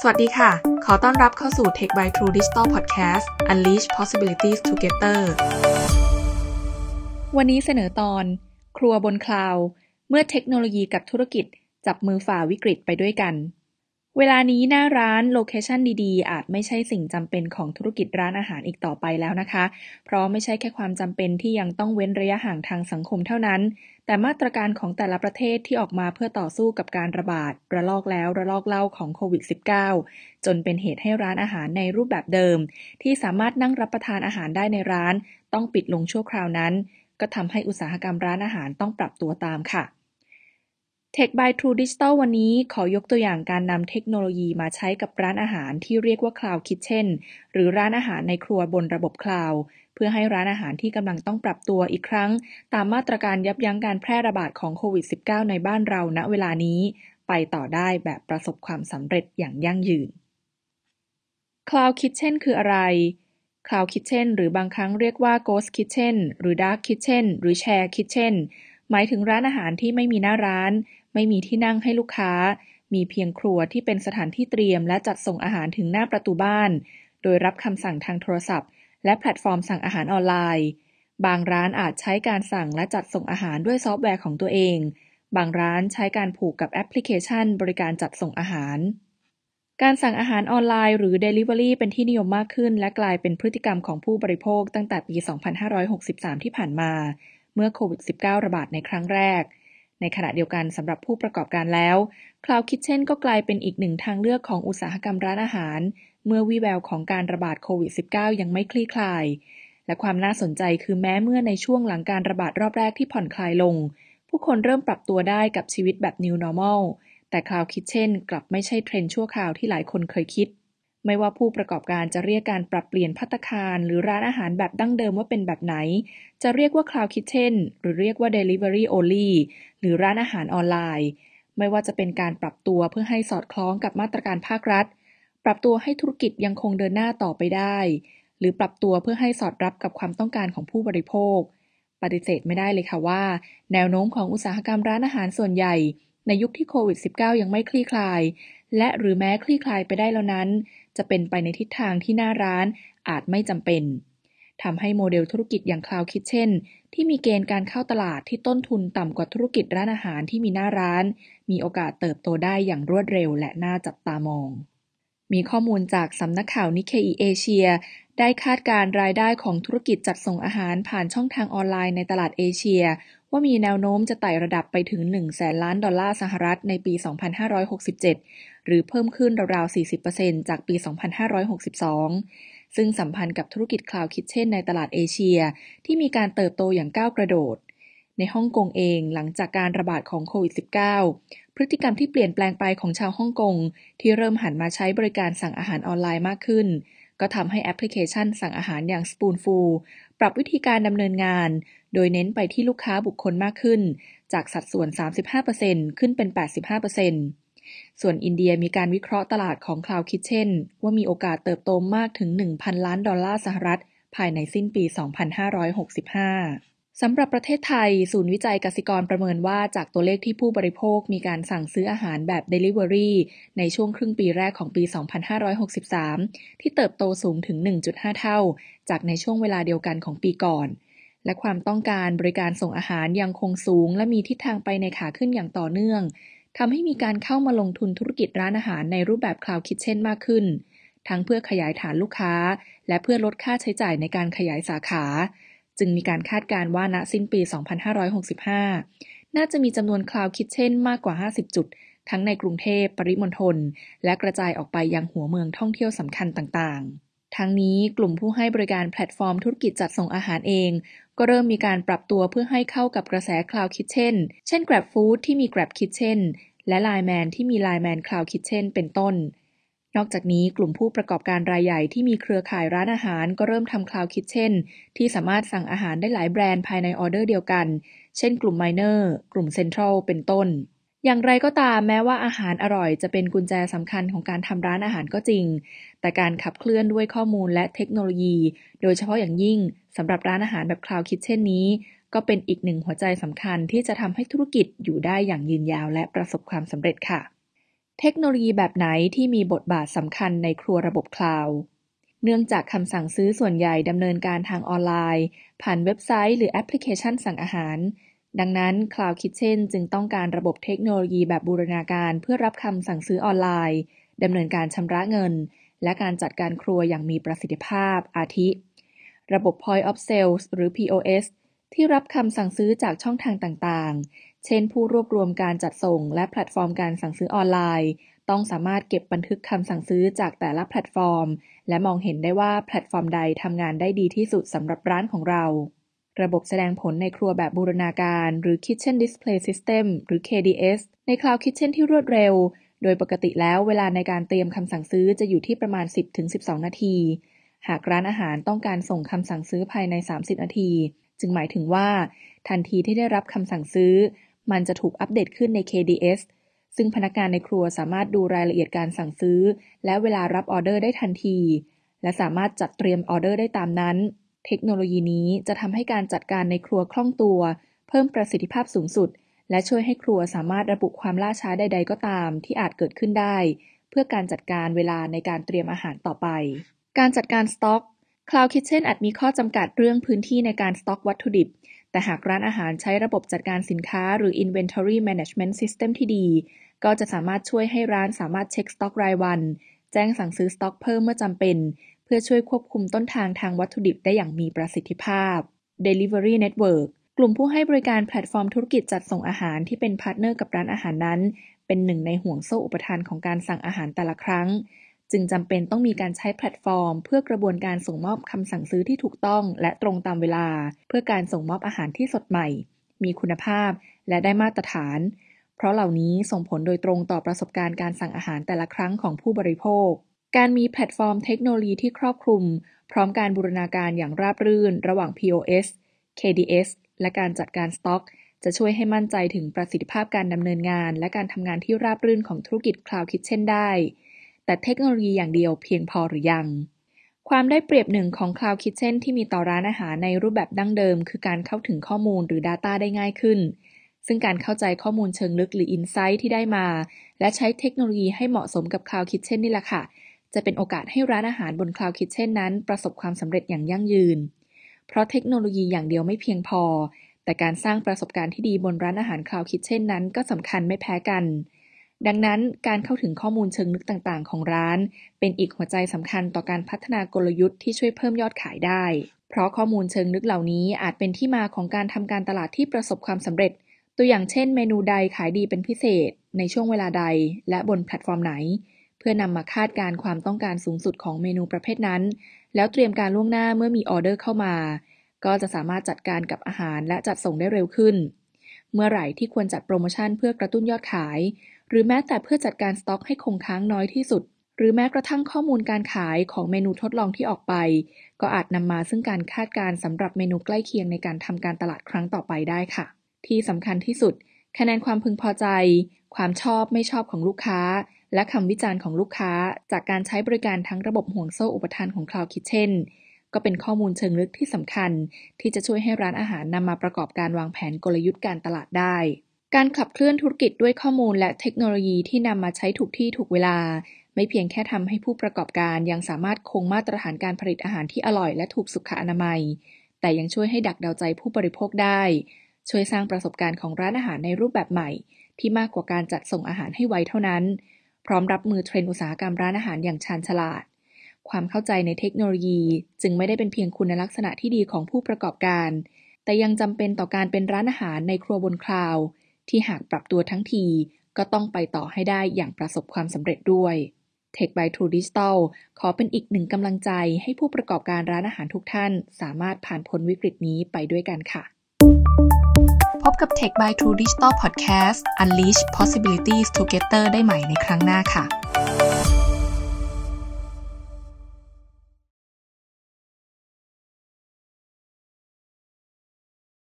สวัสดีค่ะ ขอต้อนรับเข้าสู่ Tech by True Digital Podcast Unleash Possibilities Together วันนี้เสนอตอน ครัวบนคลาวด์ เมื่อเทคโนโลยีกับธุรกิจจับมือฝ่าวิกฤตไปด้วยกัน เวลานี้หน้าร้านโลเคชันดีๆ อาจไม่ใช่สิ่งจำเป็นของธุรกิจร้านอาหารอีกต่อไปแล้วนะคะ เพราะไม่ใช่แค่ความจำเป็นที่ยังต้องเว้นระยะห่างทางสังคมเท่านั้น แต่มาตรการของแต่ละประเทศที่ออกมาเพื่อต่อสู้กับการระบาด ระลอกแล้วระลอกเล่าของโควิด -19 จนเป็นเหตุให้ร้านอาหารในรูปแบบเดิม ที่สามารถนั่งรับประทานอาหารได้ในร้าน ต้องปิดลงชั่วคราวนั้น ก็ทำให้อุตสาหกรรมร้านอาหารต้องปรับตัวตามค่ะ Tech by True Digital วันนี้ขอยกตัวอย่างการนำเทคโนโลยีมาใช้กับร้านอาหารที่เรียกว่า Cloud Kitchen หรือร้านอาหารในครัวบนระบบคลาวเพื่อให้ร้านอาหารที่กำลังต้องปรับตัวอีกครั้ง ตามมาตรการยับยั้งการแพร่ระบาดของโควิด -19 ในบ้านเราณเวลานี้ ไปต่อได้แบบประสบความสำเร็จอย่างยั่งยืน Cloud Kitchen คืออะไร Cloud Kitchen หรือบางครั้งเรียกว่า Ghost Kitchen หรือ Dark Kitchen หรือ Share Kitchen หมายถึงร้านอาหารที่ไม่มีหน้าร้าน ไม่มีที่นั่งให้ลูกค้า มีเพียงครัวที่เป็นสถานที่เตรียมและจัดส่งอาหารถึงหน้าประตูบ้าน โดยรับคำสั่งทางโทรศัพท์ และแพลตฟอร์มสั่งอาหารออนไลน์ บางร้านอาจใช้การสั่งและจัดส่งอาหารด้วยซอฟต์แวร์ของตัวเอง บางร้านใช้การผูกกับแอปพลิเคชัน บริการจัดส่งอาหาร การสั่งอาหารออนไลน์หรือ Delivery เป็นที่นิยมมากขึ้น และกลายเป็นพฤติกรรมของผู้บริโภคตั้งแต่ปี 2563 ที่ผ่านมา เมื่อโควิด -19 ระบาดในครั้งแรก ในขณะเดียวกันสำหรับผู้ประกอบการแล้ว Cloud Kitchen ก็กลายเป็นอีกหนึ่งทางเลือกของอุตสาหกรรมร้านอาหาร เมื่อวิแววของการระบาดโควิด -19 ยังไม่คลี่คลาย และความน่าสนใจคือแม้เมื่อในช่วงหลังการระบาดรอบแรกที่ผ่อนคลายลง ผู้คนเริ่มปรับตัวได้กับชีวิตแบบ New Normal แต่ Cloud Kitchen กลับไม่ใช่เทรนด์ชั่วคราวที่หลายคนเคยคิด ไม่ว่าผู้ประกอบการจะเรียกการปรับเปลี่ยนพัตคาร หรือร้านอาหารแบบดั้งเดิมว่าเป็นแบบไหน จะเรียกว่า Cloud Kitchen หรือเรียกว่า Delivery Only หรือร้านอาหารออนไลน์ ไม่ว่าจะเป็นการปรับตัวเพื่อให้สอดคล้องกับมาตรการภาครัฐ ปรับตัวให้ธุรกิจยังคงเดินหน้าต่อไปได้ หรือปรับตัวเพื่อให้สอดรับกับความต้องการของผู้บริโภค ปฏิเสธไม่ได้เลยค่ะว่า แนวโน้มของอุตสาหกรรมร้านอาหารส่วนใหญ่ ในยุคที่โควิด -19 ยังไม่คลี่คลาย และหรือแม้คลี่คลายไปได้แล้วนั้น จะเป็นไปในทิศทางที่หน้าร้านอาจไม่จำเป็นทำให้โมเดลธุรกิจอย่าง Cloud Kitchen ที่มีเกณฑ์การเข้าตลาดที่ต้นทุนต่ำกว่าธุรกิจร้านอาหารที่มีหน้าร้าน มีโอกาสเติบโตได้อย่างรวดเร็วและน่าจับตามอง มีข้อมูลจากสำนักข่าวนิเคอีเอเชียได้คาดการณ์รายได้ของธุรกิจจัดส่งอาหารผ่านช่องทางออนไลน์ในตลาดเอเชียว่ามีแนวโน้มจะไต่ระดับไปถึง 1 แสนล้านดอลลาร์สหรัฐในปี 2567 หรือเพิ่มขึ้นราวๆ 40%จากปี 2562 ซึ่งสัมพันธ์กับธุรกิจ Cloud Kitchen ในตลาดเอเชีย ที่มีการเติบโตอย่างก้าวกระโดด ในฮ่องกงเองหลังจากการระบาดของโควิด -19 พฤติกรรมที่เปลี่ยนแปลงไปของชาวฮ่องกงที่เริ่มหันมาใช้บริการสั่งอาหารออนไลน์มากขึ้นก็ทำให้แอปพลิเคชันสั่งอาหารอย่าง Spoonful ปรับวิธีการดำเนินงาน โดยเน้นไปที่ลูกค้าบุคคลมากขึ้น จากสัดส่วน 35%ขึ้นเป็น 85%ส่วนอินเดียมีการวิเคราะห์ตลาดของ Cloud Kitchen ว่ามีโอกาสเติบโตมากถึง 1,000 ล้านดอลลาร์สหรัฐ ภายในสิ้นปี 2565สำหรับประเทศไทย ศูนย์วิจัยกสิกรประเมินว่าจากตัวเลขที่ผู้บริโภคมีการสั่งซื้ออาหารแบบ Delivery ในช่วงครึ่งปีแรกของปี 2563 ที่เติบโตสูงถึง 1.5 เท่า จากในช่วงเวลาเดียวกันของปีก่อน และความต้องการบริการส่งอาหารยังคงสูง และมีทิศทางไปในขาขึ้นอย่างต่อเนื่องทำให้มีการเข้ามาลงทุนธุรกิจร้านอาหารในรูปแบบ Cloud Kitchen มากขึ้น ทั้งเพื่อขยายฐานลูกค้า และเพื่อลดค่าใช้จ่ายในการขยายสาขา จึงมีการคาดการณ์ว่าณสิ้นปี 2565 น่าจะมีจำนวน Cloud Kitchen มากกว่า 50 จุด ทั้งในกรุงเทพปริมณฑลและกระจายออกไปยังหัวเมืองท่องเที่ยวสำคัญต่างๆ ทั้งนี้กลุ่มผู้ให้บริการแพลตฟอร์มธุรกิจจัดส่งอาหารเอง ก็เริ่มมีการปรับตัวเพื่อให้เข้ากับกระแส Cloud Kitchen เช่น Grab Food ที่มี Grab Kitchen และ Line Man ที่มี Line Man Cloud Kitchen เป็นต้น นอกจากนี้กลุ่มผู้ประกอบการรายใหญ่ที่มีเครือข่ายร้านอาหาร ก็เริ่มทำ Cloud Kitchen ที่สามารถสั่งอาหารได้หลายแบรนด์ภายในออเดอร์เดียวกัน เช่น กลุ่ม Miner กลุ่ม Central เป็นต้น อย่างไรก็ตามแม้ว่าอาหารอร่อยจะเป็นกุญแจสำคัญของการทำร้านอาหารก็จริง แต่การขับเคลื่อนด้วยข้อมูลและเทคโนโลยี โดยเฉพาะอย่างยิ่งสำหรับร้านอาหารแบบคลาวคิดเช่นนี้ ก็เป็นอีกหนึ่งหัวใจสำคัญที่จะทำให้ธุรกิจอยู่ได้อย่างยืนยาวและประสบความสำเร็จค่ะ เทคโนโลยีแบบไหนที่มีบทบาทสำคัญในครัวระบบคลาวด์เนื่องจากคำสั่งซื้อส่วนใหญ่ดำเนินการทางออนไลน์ ผ่านเว็บไซต์หรือแอปพลิเคชันสั่งอาหาร ดังนั้น Cloud Kitchen จึงต้องการระบบเทคโนโลยีแบบบูรณาการเพื่อรับคำสั่งซื้อออนไลน์ดำเนินการชำระเงิน และการจัดการครัวอย่างมีประสิทธิภาพ อาทิ ระบบ Point of Sales หรือ POS ที่รับคำสั่งซื้อจากช่องทางต่างๆ เช่น ผู้รวบรวมการจัดส่ง และแพลตฟอร์มการสั่งซื้อออนไลน์ ต้องสามารถเก็บบันทึกคำสั่งซื้อจากแต่ละแพลตฟอร์ม และมองเห็นได้ว่าแพลตฟอร์มใดทำงานได้ดีที่สุดสำหรับร้านของเรา ระบบแสดงผลในครัวแบบบูรณาการ หรือ Kitchen Display System หรือ KDS ใน Cloud Kitchen ที่รวดเร็ว โดยปกติแล้วเวลาในการเตรียมคำสั่งซื้อจะอยู่ที่ประมาณ 10-12 นาที หากร้านอาหารต้องการส่งคำสั่งซื้อภายใน 30 นาที จึงหมายถึงว่า ทันทีที่ได้รับคำสั่งซื้อ มันจะถูกอัปเดตขึ้นใน KDS ซึ่งพนักงานในครัวสามารถดูรายละเอียดการสั่งซื้อ และเวลารับออเดอร์ได้ทันที และสามารถจัดเตรียมออเดอร์ได้ตามนั้น เทคโนโลยีนี้จะทำให้การจัดการในครัวคล่องตัว เพิ่มประสิทธิภาพสูงสุด และช่วยให้ครัวสามารถระบุความล่าช้าใด ๆ ก็ตาม ที่อาจเกิดขึ้นได้ เพื่อการจัดการเวลาในการเตรียมอาหารต่อไป การจัดการสต็อก Cloud Kitchen อาจมีข้อจำกัดเรื่องพื้นที่ในการสต็อกวัตถุดิบ แต่หากร้านอาหารใช้ระบบจัดการสินค้าหรือ Inventory Management System ที่ดี ก็จะสามารถช่วยให้ร้านสามารถเช็คสต็อกรายวัน แจ้งสั่งซื้อสต็อกเพิ่มเมื่อจำเป็น เพื่อช่วยควบคุมต้นทุนทางวัตถุดิบได้อย่างมีประสิทธิภาพ Delivery Network กลุ่มผู้ให้บริการแพลตฟอร์มธุรกิจจัดส่งอาหารที่เป็นพาร์ทเนอร์กับร้านอาหารนั้น เป็นหนึ่งในห่วงโซ่อุปทานของการสั่งอาหารแต่ละครั้ง จึงจำเป็นต้องมีการใช้แพลตฟอร์ม เพื่อกระบวนการส่งมอบคำสั่งซื้อที่ถูกต้อง และตรงตามเวลา เพื่อการส่งมอบอาหารที่สดใหม่ มีคุณภาพ และได้มาตรฐาน เพราะเหล่านี้ส่งผลโดยตรงต่อประสบการณ์การสั่งอาหารแต่ละครั้งของผู้บริโภค การมีแพลตฟอร์มเทคโนโลยีที่ครอบคลุม พร้อมการบูรณาการอย่างราบรื่น ระหว่าง POS KDS และการจัดการสต็อก จะช่วยให้มั่นใจถึงประสิทธิภาพการดำเนินงาน และการทำงานที่ราบรื่นของธุรกิจ Cloud Kitchen ได้ แต่เทคโนโลยีอย่างเดียวเพียงพอหรือยัง ความได้เปรียบหนึ่งของ Cloud Kitchen ที่มีต่อร้านอาหารในรูปแบบดั้งเดิม คือการเข้าถึงข้อมูลหรือ Data ได้ง่ายขึ้น ซึ่งการเข้าใจข้อมูลเชิงลึกหรือ Insight ที่ได้มา และใช้เทคโนโลยีให้เหมาะสมกับ Cloud Kitchen นี่แหละค่ะ จะเป็นโอกาสให้ร้านอาหารบน Cloud Kitchen นั้น ประสบความสำเร็จอย่างยั่งยืน เพราะเทคโนโลยีอย่างเดียวไม่เพียงพอ แต่การสร้างประสบการณ์ที่ดีบนร้านอาหาร Cloud Kitchen นั้น ก็สำคัญไม่แพ้กัน ดังนั้นการเข้าถึงข้อมูลเชิงลึกต่างๆ ของร้าน เป็นอีกหัวใจสำคัญต่อการพัฒนากลยุทธ์ที่ช่วยเพิ่มยอดขายได้ เพราะข้อมูลเชิงลึกเหล่านี้อาจเป็นที่มาของการทำการตลาดที่ประสบความสำเร็จ ตัวอย่างเช่น เมนูใดขายดีเป็นพิเศษ ในช่วงเวลาใด และบนแพลตฟอร์มไหน เพื่อนำมาคาดการณ์ความต้องการสูงสุดของเมนูประเภทนั้น แล้วเตรียมการล่วงหน้าเมื่อมีออเดอร์เข้ามา ก็จะสามารถจัดการกับอาหารและจัดส่งได้เร็วขึ้น เมื่อไหร่ที่ควรจัดโปรโมชั่นเพื่อกระตุ้นยอดขาย หรือแม้แต่เพื่อจัดการสต็อกให้คงค้างน้อยที่สุด หรือแม้กระทั่งข้อมูลการขายของเมนูทดลองที่ออกไป ก็อาจนำมาซึ่งการคาดการสำหรับเมนูใกล้เคียงในการทำการตลาดครั้งต่อไปได้ค่ะ ที่สำคัญที่สุด คะแนนความพึงพอใจ ความชอบไม่ชอบของลูกค้า และคำวิจารณ์ของลูกค้าจากการใช้บริการทั้งระบบห่วงโซ่อุปทานของ Cloud Kitchen ก็เป็นข้อมูลเชิงลึกที่สำคัญ ที่จะช่วยให้ร้านอาหารนำมาประกอบการวางแผนกลยุทธ์การตลาดได้ การขับเคลื่อนธุรกิจด้วยข้อมูลและเทคโนโลยีที่นำมาใช้ถูกที่ถูกเวลา ไม่เพียงแค่ทำให้ผู้ประกอบการยังสามารถคงมาตรฐานการผลิตอาหารที่อร่อยและถูกสุขอนามัย แต่ยังช่วยให้ดักเดาใจผู้บริโภคได้ ช่วยสร้างประสบการณ์ของร้านอาหารในรูปแบบใหม่ ที่มากกว่าการจัดส่งอาหารให้ไวเท่านั้น พร้อมรับมือเทรนด์อุตสาหกรรมร้านอาหารอย่างชาญฉลาด ความเข้าใจในเทคโนโลยีจึงไม่ได้เป็นเพียงคุณลักษณะที่ดีของผู้ประกอบการ แต่ยังจำเป็นต่อการเป็นร้านอาหารในครัวบนคลาวที่หากปรับตัวทั้งทีก็ต้องไปต่อให้ได้อย่างประสบความสำเร็จด้วย Tech by True Digital ขอเป็นอีกหนึ่งกำลังใจให้ผู้ประกอบการร้านอาหารทุกท่าน สามารถผ่านพ้นวิกฤตนี้ไปด้วยกันค่ะ พบกับ Tech by True Digital Podcast Unleash Possibilities Together ได้ใหม่ในครั้งหน้าค่ะ